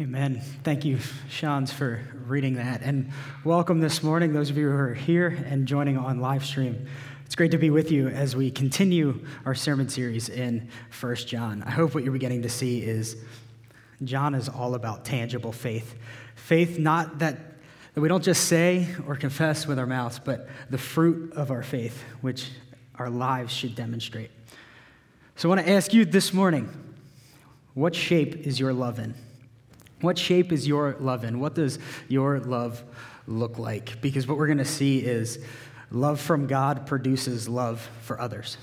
Amen. Thank you, Shans, for reading that. And welcome this morning, those of you who are here and joining on live stream. It's great to be with you as we continue our sermon series in First John. I hope what you're beginning to see is John is all about tangible faith. Faith not that, that we don't just say or confess with our mouths, but the fruit of our faith, which our lives should demonstrate. So I want to ask you this morning what shape is your love in? What shape is your love in? What does your love look like? Because what we're going to see is love from God produces love for others.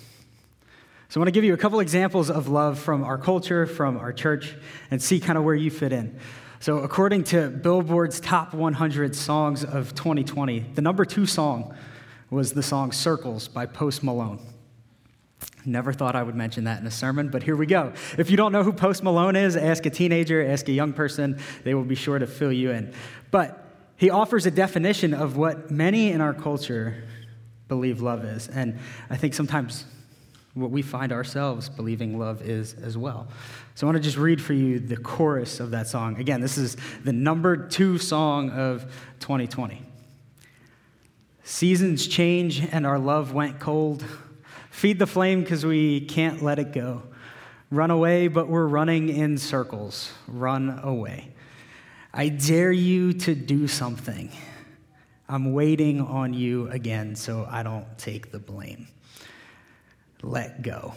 So I want to give you a couple examples of love from our culture, from our church, and see kind of where you fit in. So, according to Billboard's top 100 songs of 2020, the number two song was the song Circles by Post Malone. Never thought I would mention that in a sermon, but here we go. If you don't know who Post Malone is, ask a teenager, ask a young person, they will be sure to fill you in. But he offers a definition of what many in our culture believe love is. And I think sometimes what we find ourselves believing love is as well. So I want to just read for you the chorus of that song. Again, this is the number two song of 2020. Seasons change and our love went cold. Feed the flame because we can't let it go. Run away, but we're running in circles. Run away. I dare you to do something. I'm waiting on you again so I don't take the blame. Let go.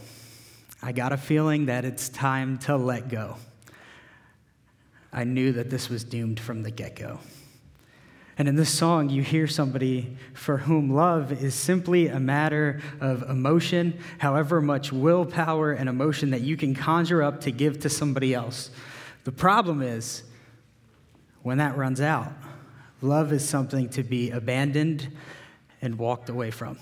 I got a feeling that it's time to let go. I knew that this was doomed from the get go. And in this song, you hear somebody for whom love is simply a matter of emotion, however much willpower and emotion that you can conjure up to give to somebody else. The problem is, when that runs out, love is something to be abandoned and walked away from.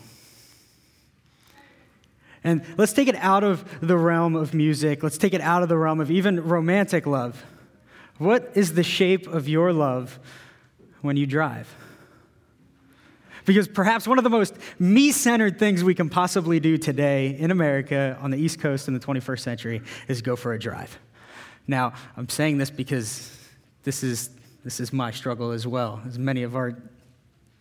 And let's take it out of the realm of music. Let's take it out of the realm of even romantic love. What is the shape of your love when you drive. Because perhaps one of the most me centered things we can possibly do today in America on the East Coast in the 21st century is go for a drive. Now, I'm saying this because this is, this is my struggle as well. As many of our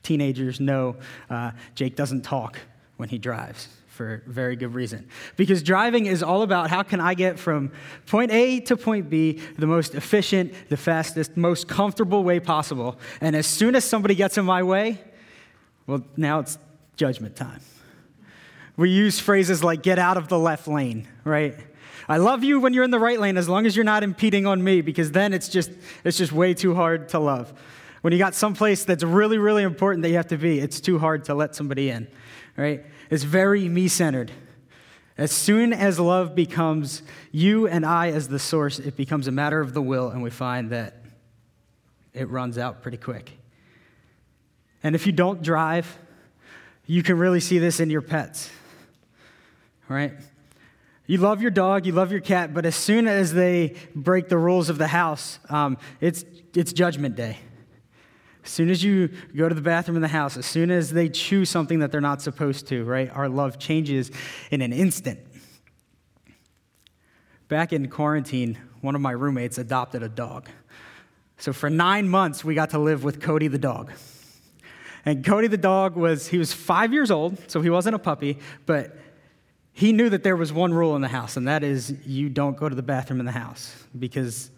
teenagers know, uh, Jake doesn't talk when he drives for very good reason. Because driving is all about how can I get from point A to point B the most efficient, the fastest, most comfortable way possible. And as soon as somebody gets in my way, well, now it's judgment time. We use phrases like get out of the left lane, right? I love you when you're in the right lane as long as you're not impeding on me because then it's just it's just way too hard to love. When you got someplace that's really really important that you have to be, it's too hard to let somebody in, right? Is very me centered. As soon as love becomes you and I as the source, it becomes a matter of the will, and we find that it runs out pretty quick. And if you don't drive, you can really see this in your pets, right? You love your dog, you love your cat, but as soon as they break the rules of the house, um, it's, it's judgment day. As soon as you go to the bathroom in the house, as soon as they chew something that they're not supposed to, right, our love changes in an instant. Back in quarantine, one of my roommates adopted a dog. So for nine months, we got to live with Cody the dog. And Cody the dog was, he was five years old, so he wasn't a puppy, but he knew that there was one rule in the house, and that is you don't go to the bathroom in the house because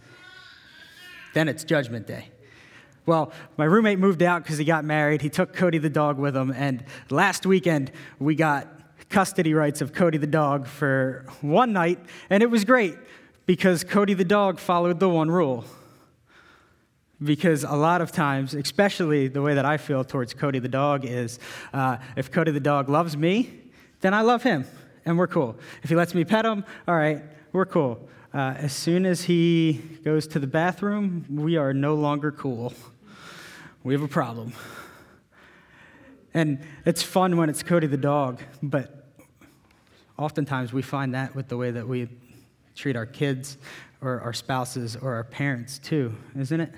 then it's judgment day. Well, my roommate moved out because he got married. He took Cody the dog with him. And last weekend, we got custody rights of Cody the dog for one night. And it was great because Cody the dog followed the one rule. Because a lot of times, especially the way that I feel towards Cody the dog, is uh, if Cody the dog loves me, then I love him, and we're cool. If he lets me pet him, all right, we're cool. Uh, as soon as he goes to the bathroom, we are no longer cool. We have a problem. And it's fun when it's Cody the dog, but oftentimes we find that with the way that we treat our kids or our spouses or our parents too, isn't it?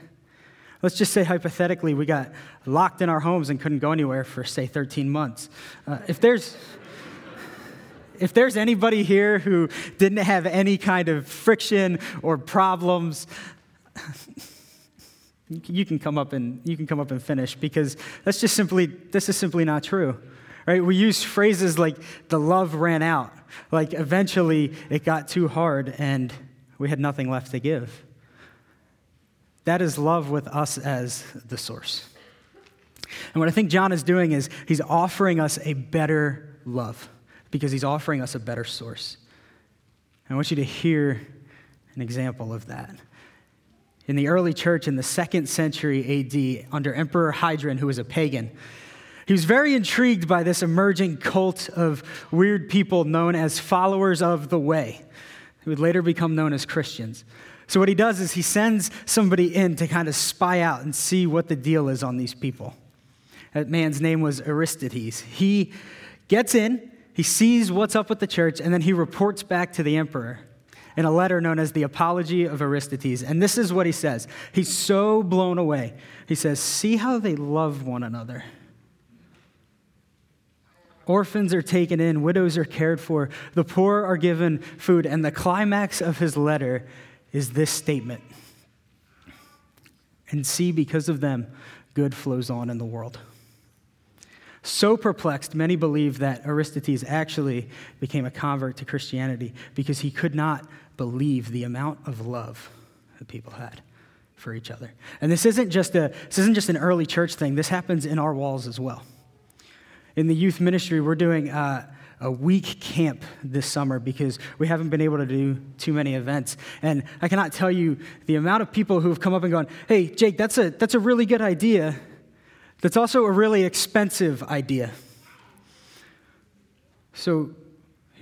Let's just say hypothetically we got locked in our homes and couldn't go anywhere for, say, 13 months. Uh, if there's if there's anybody here who didn't have any kind of friction or problems, you can come up and you can come up and finish because that's just simply this is simply not true right? We use phrases like the love ran out like eventually it got too hard and we had nothing left to give. That is love with us as the source. And what i think john is doing is he's offering us a better love because he's offering us a better source. I want you to hear an example of that in the early church in the second century AD under Emperor Hadrian, who was a pagan. He was very intrigued by this emerging cult of weird people known as followers of the way, who would later become known as Christians. So, what he does is he sends somebody in to kind of spy out and see what the deal is on these people. That man's name was Aristides. He gets in, he sees what's up with the church, and then he reports back to the emperor in a letter known as the Apology of Aristides. And this is what he says. He's so blown away. He says, See how they love one another. Orphans are taken in, widows are cared for, the poor are given food. And the climax of his letter is this statement And see, because of them, good flows on in the world. So perplexed, many believe that Aristides actually became a convert to Christianity because he could not believe the amount of love that people had for each other. And this isn't just a this isn't just an early church thing. This happens in our walls as well. In the youth ministry, we're doing uh, a week camp this summer because we haven't been able to do too many events. And I cannot tell you the amount of people who have come up and gone, "Hey, Jake, that's a that's a really good idea." That's also a really expensive idea. So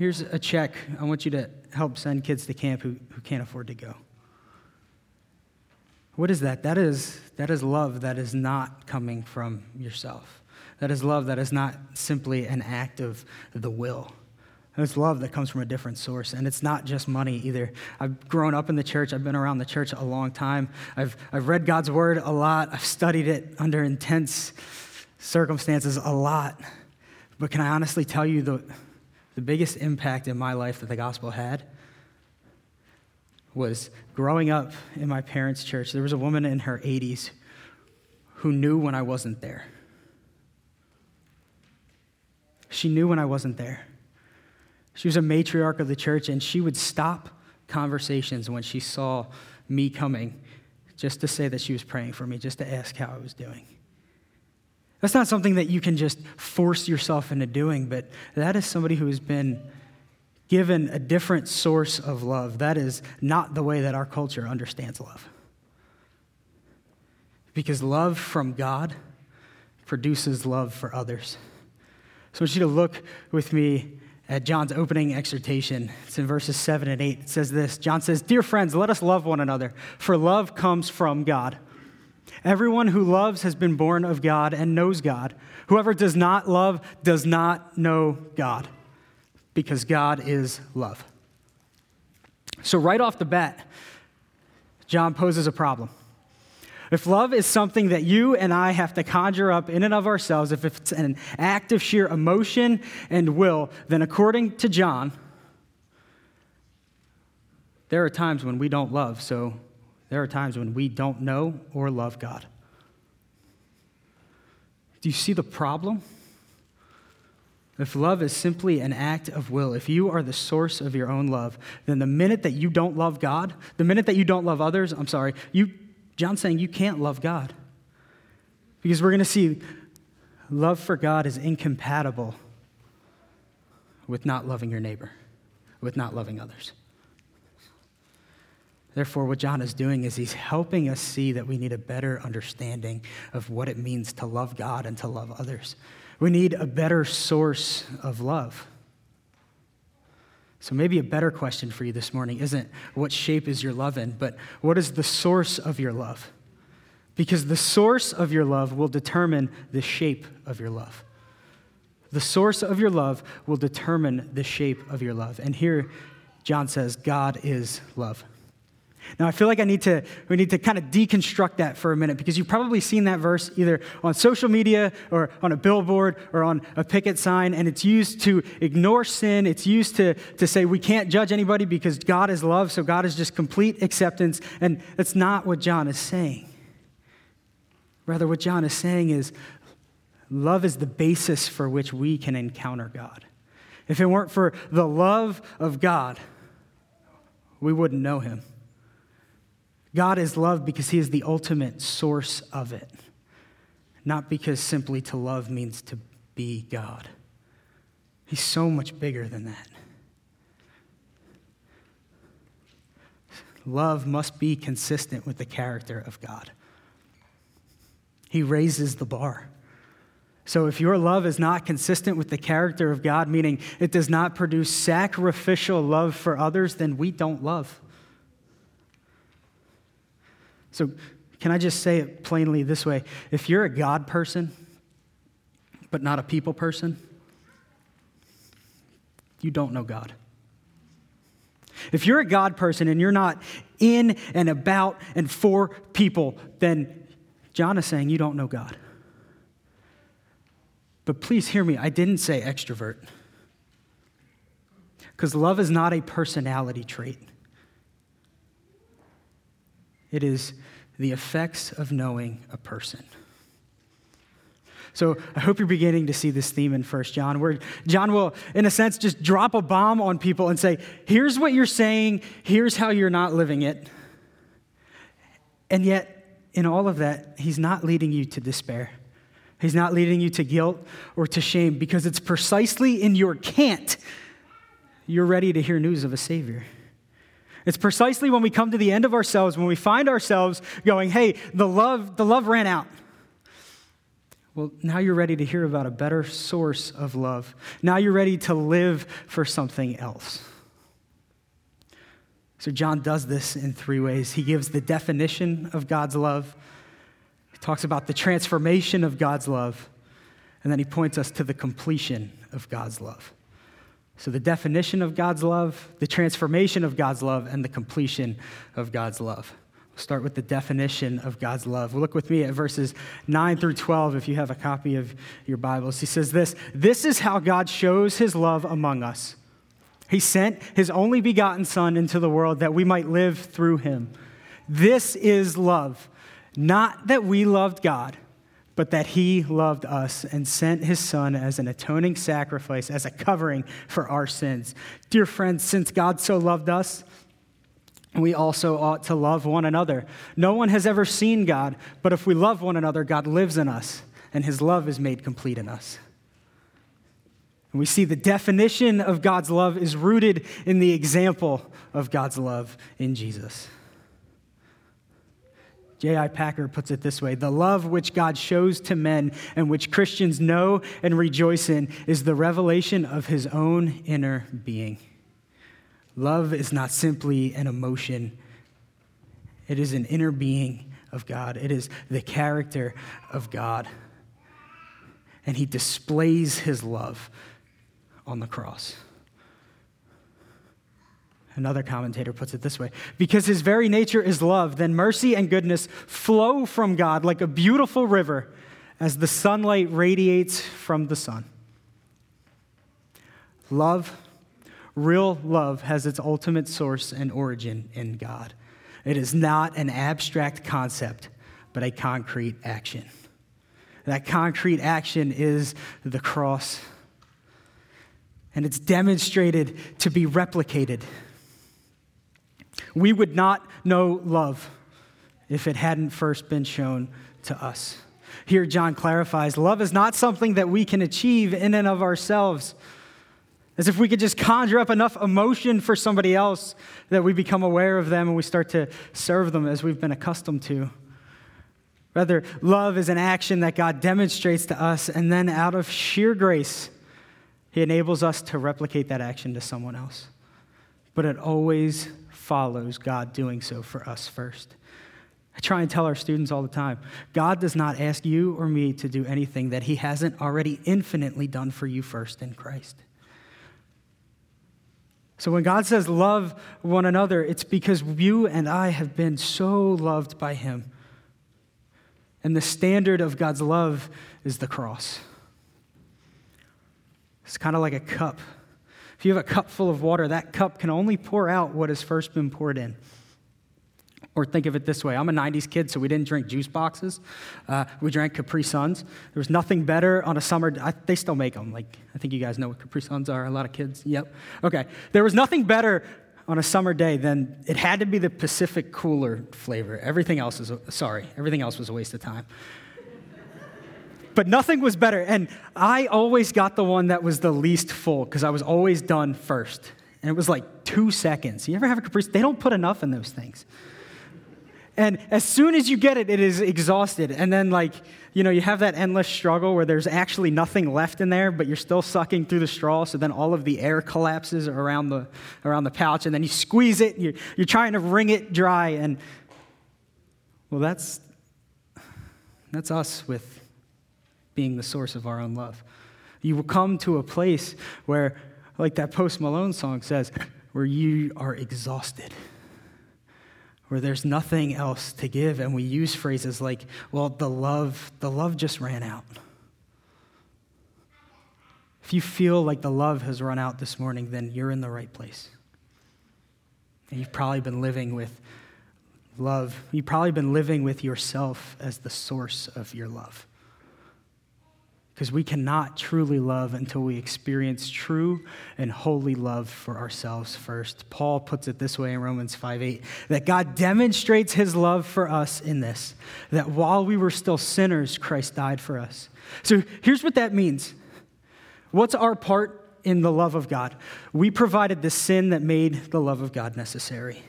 here's a check. I want you to help send kids to camp who, who can't afford to go. What is that? That is, that is love that is not coming from yourself. That is love that is not simply an act of the will. It's love that comes from a different source. And it's not just money either. I've grown up in the church. I've been around the church a long time. I've, I've read God's word a lot. I've studied it under intense circumstances a lot. But can I honestly tell you the, the biggest impact in my life that the gospel had was growing up in my parents' church. There was a woman in her 80s who knew when I wasn't there. She knew when I wasn't there. She was a matriarch of the church, and she would stop conversations when she saw me coming just to say that she was praying for me, just to ask how I was doing. That's not something that you can just force yourself into doing, but that is somebody who has been given a different source of love. That is not the way that our culture understands love. Because love from God produces love for others. So I want you to look with me at John's opening exhortation. It's in verses 7 and 8. It says this John says, Dear friends, let us love one another, for love comes from God. Everyone who loves has been born of God and knows God. Whoever does not love does not know God, because God is love. So, right off the bat, John poses a problem. If love is something that you and I have to conjure up in and of ourselves, if it's an act of sheer emotion and will, then according to John, there are times when we don't love, so there are times when we don't know or love God. Do you see the problem? If love is simply an act of will, if you are the source of your own love, then the minute that you don't love God, the minute that you don't love others, I'm sorry, you John's saying you can't love God. Because we're going to see love for God is incompatible with not loving your neighbor, with not loving others. Therefore, what John is doing is he's helping us see that we need a better understanding of what it means to love God and to love others. We need a better source of love. So, maybe a better question for you this morning isn't what shape is your love in, but what is the source of your love? Because the source of your love will determine the shape of your love. The source of your love will determine the shape of your love. And here, John says, God is love. Now, I feel like I need to, we need to kind of deconstruct that for a minute because you've probably seen that verse either on social media or on a billboard or on a picket sign, and it's used to ignore sin. It's used to, to say we can't judge anybody because God is love, so God is just complete acceptance. And that's not what John is saying. Rather, what John is saying is love is the basis for which we can encounter God. If it weren't for the love of God, we wouldn't know him. God is love because he is the ultimate source of it, not because simply to love means to be God. He's so much bigger than that. Love must be consistent with the character of God. He raises the bar. So, if your love is not consistent with the character of God, meaning it does not produce sacrificial love for others, then we don't love. So, can I just say it plainly this way? If you're a God person, but not a people person, you don't know God. If you're a God person and you're not in and about and for people, then John is saying you don't know God. But please hear me, I didn't say extrovert. Because love is not a personality trait. It is the effects of knowing a person. So I hope you're beginning to see this theme in First John, where John will, in a sense, just drop a bomb on people and say, here's what you're saying, here's how you're not living it. And yet, in all of that, he's not leading you to despair. He's not leading you to guilt or to shame because it's precisely in your can't you're ready to hear news of a Savior. It's precisely when we come to the end of ourselves, when we find ourselves going, hey, the love, the love ran out. Well, now you're ready to hear about a better source of love. Now you're ready to live for something else. So, John does this in three ways. He gives the definition of God's love, he talks about the transformation of God's love, and then he points us to the completion of God's love. So, the definition of God's love, the transformation of God's love, and the completion of God's love. We'll start with the definition of God's love. Look with me at verses 9 through 12 if you have a copy of your Bibles. He says this This is how God shows his love among us. He sent his only begotten Son into the world that we might live through him. This is love, not that we loved God but that he loved us and sent his son as an atoning sacrifice, as a covering for our sins. Dear friends, since God so loved us, we also ought to love one another. No one has ever seen God, but if we love one another, God lives in us, and his love is made complete in us. And we see the definition of God's love is rooted in the example of God's love in Jesus. J.I. Packer puts it this way The love which God shows to men and which Christians know and rejoice in is the revelation of his own inner being. Love is not simply an emotion, it is an inner being of God, it is the character of God. And he displays his love on the cross. Another commentator puts it this way because his very nature is love, then mercy and goodness flow from God like a beautiful river as the sunlight radiates from the sun. Love, real love, has its ultimate source and origin in God. It is not an abstract concept, but a concrete action. That concrete action is the cross. And it's demonstrated to be replicated we would not know love if it hadn't first been shown to us. Here, John clarifies love is not something that we can achieve in and of ourselves. As if we could just conjure up enough emotion for somebody else that we become aware of them and we start to serve them as we've been accustomed to. Rather, love is an action that God demonstrates to us, and then out of sheer grace, He enables us to replicate that action to someone else. But it always follows God doing so for us first. I try and tell our students all the time God does not ask you or me to do anything that He hasn't already infinitely done for you first in Christ. So when God says love one another, it's because you and I have been so loved by Him. And the standard of God's love is the cross. It's kind of like a cup. If you have a cup full of water, that cup can only pour out what has first been poured in. Or think of it this way I'm a 90s kid, so we didn't drink juice boxes. Uh, we drank Capri Suns. There was nothing better on a summer, I, they still make them. Like, I think you guys know what Capri Suns are. A lot of kids. Yep. Okay. There was nothing better on a summer day than it had to be the Pacific Cooler flavor. Everything else is, sorry, everything else was a waste of time but nothing was better. And I always got the one that was the least full because I was always done first. And it was like two seconds. You ever have a Capri? They don't put enough in those things. And as soon as you get it, it is exhausted. And then, like, you know, you have that endless struggle where there's actually nothing left in there, but you're still sucking through the straw. So then all of the air collapses around the, around the pouch. And then you squeeze it, you're, you're trying to wring it dry. And, well, that's, that's us with being the source of our own love. You will come to a place where, like that Post Malone song says, where you are exhausted, where there's nothing else to give. And we use phrases like, well, the love, the love just ran out. If you feel like the love has run out this morning, then you're in the right place. And you've probably been living with love. You've probably been living with yourself as the source of your love because we cannot truly love until we experience true and holy love for ourselves first. Paul puts it this way in Romans 5 8 that God demonstrates his love for us in this, that while we were still sinners, Christ died for us. So here's what that means What's our part in the love of God? We provided the sin that made the love of God necessary.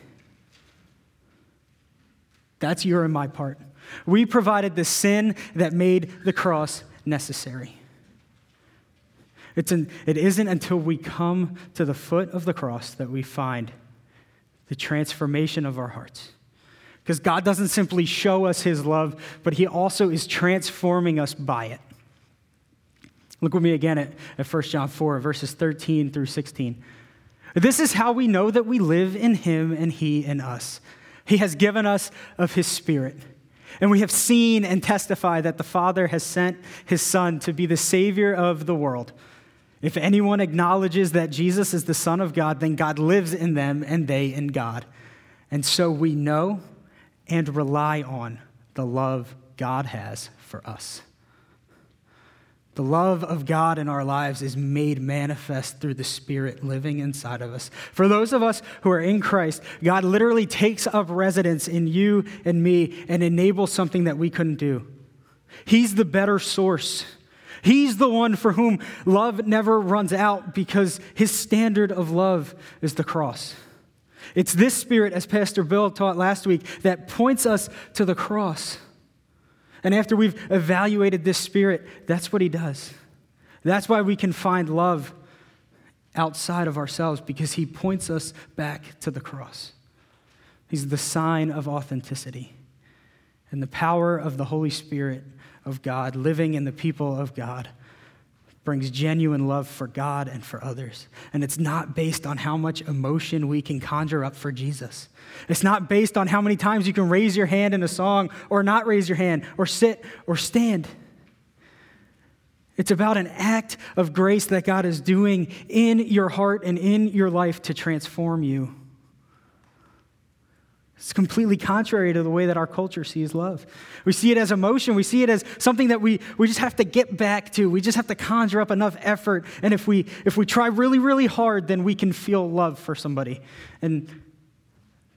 That's your and my part. We provided the sin that made the cross necessary. It's an, it isn't until we come to the foot of the cross that we find the transformation of our hearts. Because God doesn't simply show us his love, but he also is transforming us by it. Look with me again at, at 1 John 4, verses 13 through 16. This is how we know that we live in him and he in us. He has given us of his spirit. And we have seen and testified that the Father has sent his Son to be the Savior of the world. If anyone acknowledges that Jesus is the Son of God, then God lives in them and they in God. And so we know and rely on the love God has for us. The love of God in our lives is made manifest through the Spirit living inside of us. For those of us who are in Christ, God literally takes up residence in you and me and enables something that we couldn't do. He's the better source. He's the one for whom love never runs out because his standard of love is the cross. It's this spirit, as Pastor Bill taught last week, that points us to the cross. And after we've evaluated this spirit, that's what he does. That's why we can find love outside of ourselves because he points us back to the cross. He's the sign of authenticity. And the power of the Holy Spirit of God living in the people of God brings genuine love for God and for others. And it's not based on how much emotion we can conjure up for Jesus. It's not based on how many times you can raise your hand in a song or not raise your hand or sit or stand. It's about an act of grace that God is doing in your heart and in your life to transform you. It's completely contrary to the way that our culture sees love. We see it as emotion. We see it as something that we, we just have to get back to. We just have to conjure up enough effort. And if we, if we try really, really hard, then we can feel love for somebody. And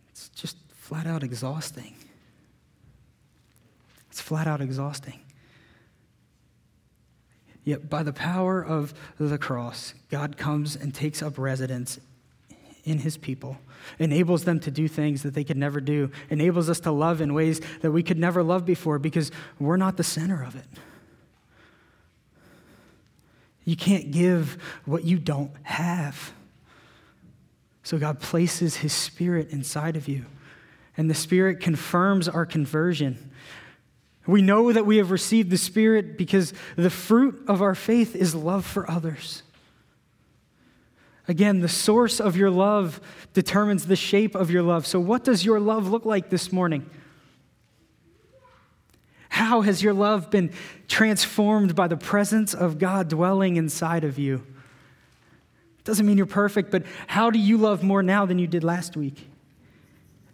it's just flat out exhausting. It's flat out exhausting. Yet, by the power of the cross, God comes and takes up residence in his people, enables them to do things that they could never do, enables us to love in ways that we could never love before because we're not the center of it. You can't give what you don't have. So God places his spirit inside of you, and the spirit confirms our conversion. We know that we have received the spirit because the fruit of our faith is love for others. Again, the source of your love determines the shape of your love. So, what does your love look like this morning? How has your love been transformed by the presence of God dwelling inside of you? Doesn't mean you're perfect, but how do you love more now than you did last week?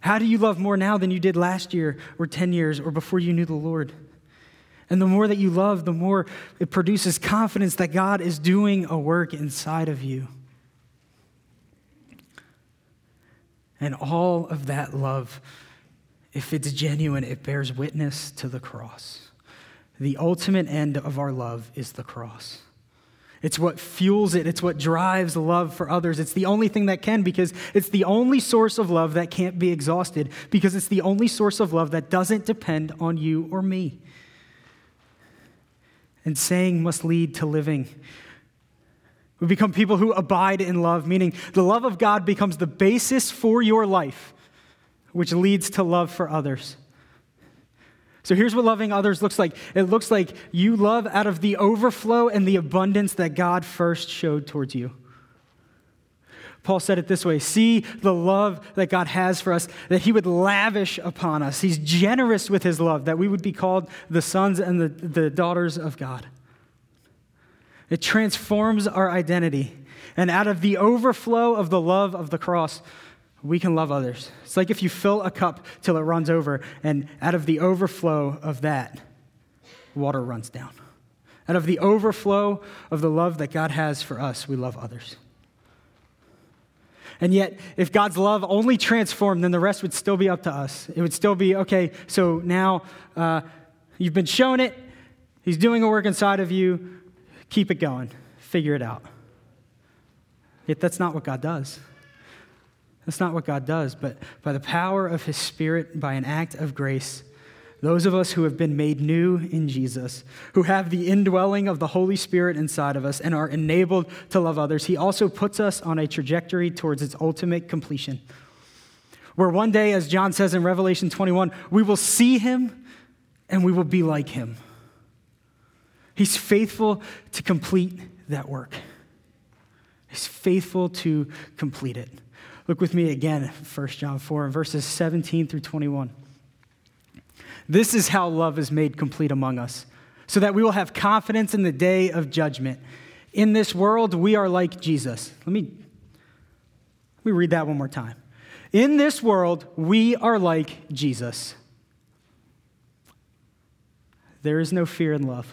How do you love more now than you did last year or 10 years or before you knew the Lord? And the more that you love, the more it produces confidence that God is doing a work inside of you. And all of that love, if it's genuine, it bears witness to the cross. The ultimate end of our love is the cross. It's what fuels it. It's what drives love for others. It's the only thing that can because it's the only source of love that can't be exhausted because it's the only source of love that doesn't depend on you or me. And saying must lead to living. We become people who abide in love, meaning the love of God becomes the basis for your life, which leads to love for others. So here's what loving others looks like it looks like you love out of the overflow and the abundance that God first showed towards you. Paul said it this way See the love that God has for us, that He would lavish upon us. He's generous with His love, that we would be called the sons and the, the daughters of God. It transforms our identity. And out of the overflow of the love of the cross, we can love others. It's like if you fill a cup till it runs over, and out of the overflow of that, water runs down. Out of the overflow of the love that God has for us, we love others. And yet, if God's love only transformed, then the rest would still be up to us. It would still be, okay, so now uh, you've been shown it, He's doing a work inside of you, keep it going, figure it out. Yet that's not what God does. That's not what God does, but by the power of His Spirit, by an act of grace, those of us who have been made new in Jesus, who have the indwelling of the Holy Spirit inside of us and are enabled to love others, He also puts us on a trajectory towards its ultimate completion. Where one day, as John says in Revelation 21, we will see Him and we will be like Him. He's faithful to complete that work. He's faithful to complete it. Look with me again, 1 John 4, verses 17 through 21. This is how love is made complete among us, so that we will have confidence in the day of judgment. In this world, we are like Jesus. Let me, let me read that one more time. In this world, we are like Jesus. There is no fear in love,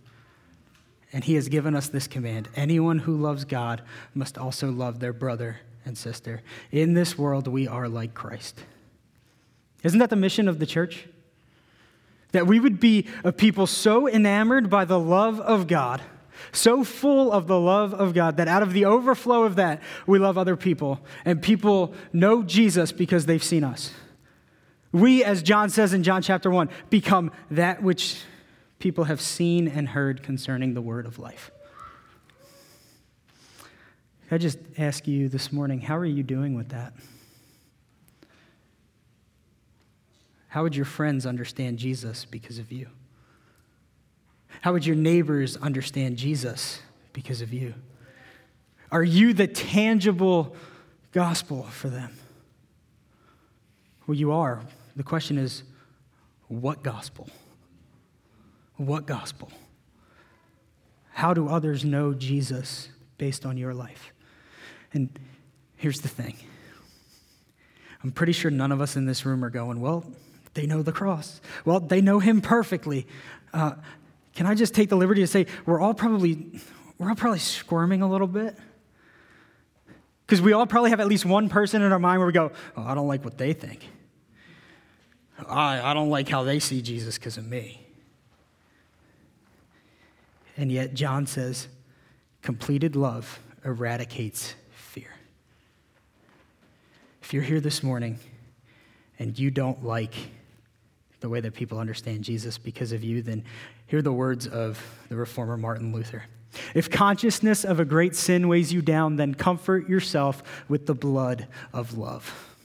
And he has given us this command anyone who loves God must also love their brother and sister. In this world, we are like Christ. Isn't that the mission of the church? That we would be a people so enamored by the love of God, so full of the love of God, that out of the overflow of that, we love other people. And people know Jesus because they've seen us. We, as John says in John chapter 1, become that which people have seen and heard concerning the word of life. I just ask you this morning, how are you doing with that? How would your friends understand Jesus because of you? How would your neighbors understand Jesus because of you? Are you the tangible gospel for them? Well, you are. The question is, what gospel? What gospel? How do others know Jesus based on your life? And here's the thing I'm pretty sure none of us in this room are going, well, they know the cross. Well, they know him perfectly. Uh, can I just take the liberty to say we're all probably we're all probably squirming a little bit? Because we all probably have at least one person in our mind where we go, oh, I don't like what they think. I, I don't like how they see Jesus because of me. And yet, John says, completed love eradicates fear. If you're here this morning and you don't like the way that people understand Jesus because of you, then hear the words of the reformer Martin Luther. If consciousness of a great sin weighs you down, then comfort yourself with the blood of love.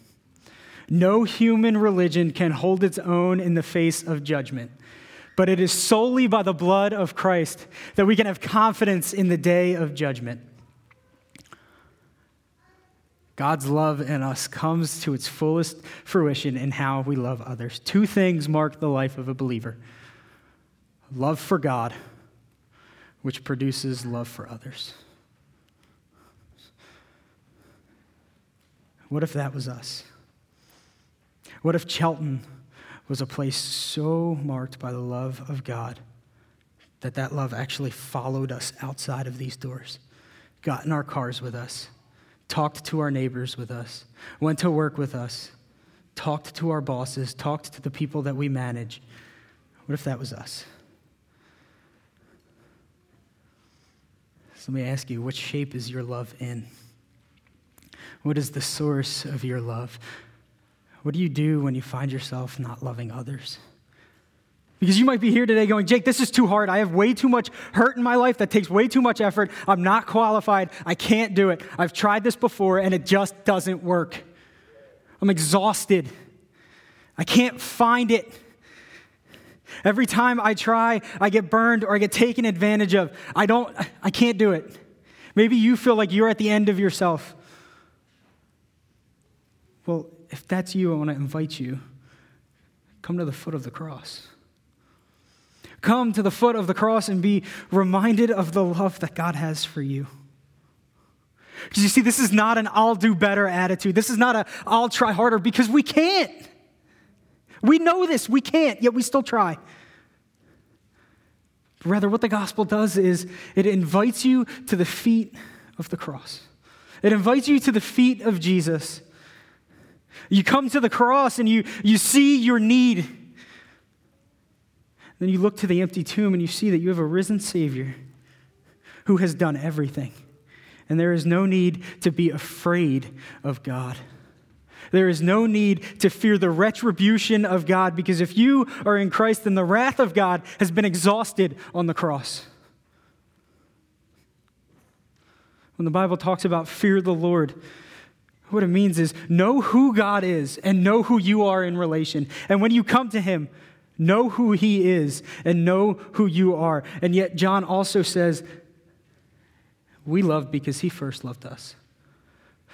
No human religion can hold its own in the face of judgment, but it is solely by the blood of Christ that we can have confidence in the day of judgment. God's love in us comes to its fullest fruition in how we love others. Two things mark the life of a believer love for God, which produces love for others. What if that was us? What if Chelton was a place so marked by the love of God that that love actually followed us outside of these doors, got in our cars with us? talked to our neighbors with us, went to work with us, talked to our bosses, talked to the people that we manage. What if that was us? So let me ask you, what shape is your love in? What is the source of your love? What do you do when you find yourself not loving others? Because you might be here today going, Jake, this is too hard. I have way too much hurt in my life that takes way too much effort. I'm not qualified. I can't do it. I've tried this before and it just doesn't work. I'm exhausted. I can't find it. Every time I try, I get burned or I get taken advantage of. I don't, I can't do it. Maybe you feel like you're at the end of yourself. Well, if that's you, I want to invite you come to the foot of the cross come to the foot of the cross and be reminded of the love that God has for you. Because you see, this is not an I'll do better attitude. This is not a I'll try harder because we can't. We know this, we can't, yet we still try. But Rather, what the gospel does is it invites you to the feet of the cross. It invites you to the feet of Jesus. You come to the cross and you, you see your need. Then you look to the empty tomb and you see that you have a risen Savior who has done everything. And there is no need to be afraid of God. There is no need to fear the retribution of God because if you are in Christ, then the wrath of God has been exhausted on the cross. When the Bible talks about fear the Lord, what it means is know who God is and know who you are in relation. And when you come to Him, Know who he is and know who you are. And yet, John also says, we love because he first loved us.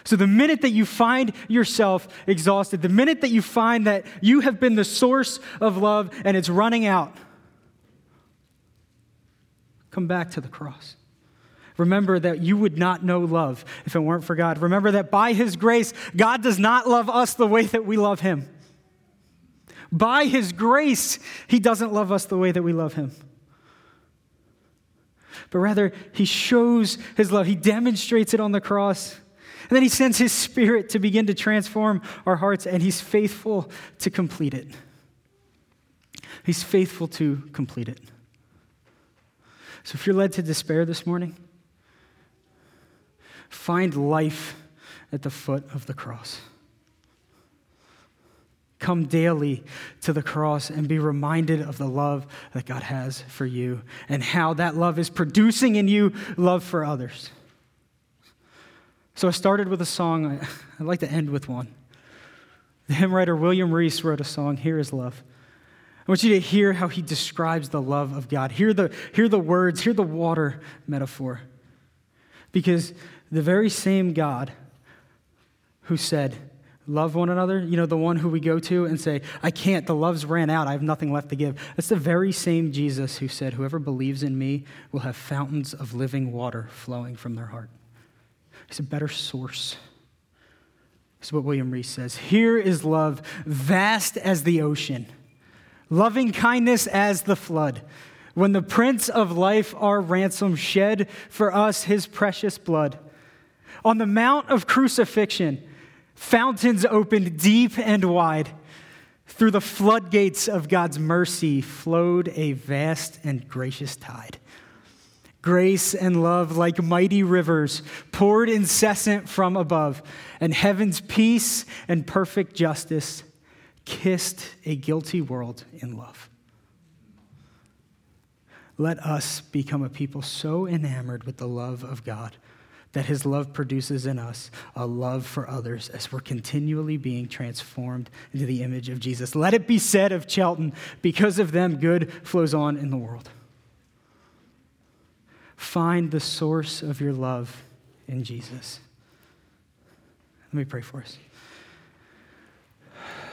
So, the minute that you find yourself exhausted, the minute that you find that you have been the source of love and it's running out, come back to the cross. Remember that you would not know love if it weren't for God. Remember that by His grace, God does not love us the way that we love Him. By His grace, He doesn't love us the way that we love Him. But rather, He shows His love, He demonstrates it on the cross. And then He sends His Spirit to begin to transform our hearts, and He's faithful to complete it. He's faithful to complete it. So if you're led to despair this morning, find life at the foot of the cross. Come daily to the cross and be reminded of the love that God has for you and how that love is producing in you love for others. So I started with a song. I'd like to end with one. The hymn writer William Rees wrote a song, Here is Love. I want you to hear how he describes the love of God. Hear the, hear the words, hear the water metaphor. Because the very same God who said, love one another, you know, the one who we go to and say, I can't, the love's ran out, I have nothing left to give. That's the very same Jesus who said, Whoever believes in me will have fountains of living water flowing from their heart. He's a better source. This is what William Rees says. Here is love, vast as the ocean, loving kindness as the flood. When the Prince of Life, our ransom, shed for us his precious blood. On the Mount of Crucifixion, Fountains opened deep and wide. Through the floodgates of God's mercy flowed a vast and gracious tide. grace and love like mighty rivers poured incessant from above, and heaven's peace and perfect justice kissed a guilty world in love. Let us become a people so enamored with the love of God that his love produces in us a love for others as we're continually being transformed into the image of Jesus. Let it be said of Chelton, because of them, good flows on in the world. Find the source of your love in Jesus. Let me pray for us.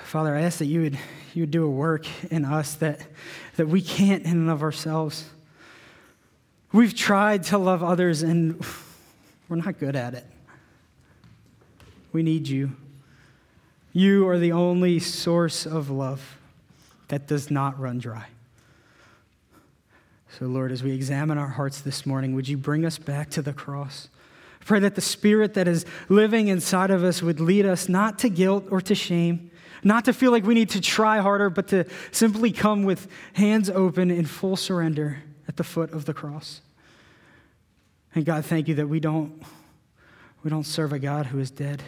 Father, I ask that you would, you would do a work in us that, that we can't in and of ourselves. We've tried to love others and we're not good at it. We need you. You are the only source of love that does not run dry. So, Lord, as we examine our hearts this morning, would you bring us back to the cross? I pray that the spirit that is living inside of us would lead us not to guilt or to shame, not to feel like we need to try harder, but to simply come with hands open in full surrender at the foot of the cross. And God, thank you that we don't, we don't serve a God who is dead.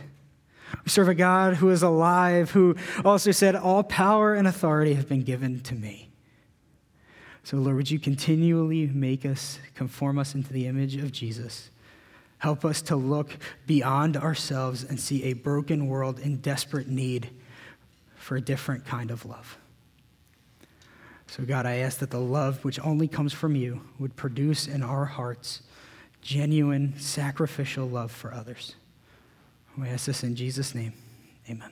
We serve a God who is alive, who also said, All power and authority have been given to me. So, Lord, would you continually make us, conform us into the image of Jesus? Help us to look beyond ourselves and see a broken world in desperate need for a different kind of love. So, God, I ask that the love which only comes from you would produce in our hearts genuine, sacrificial love for others. We ask this in Jesus' name. Amen.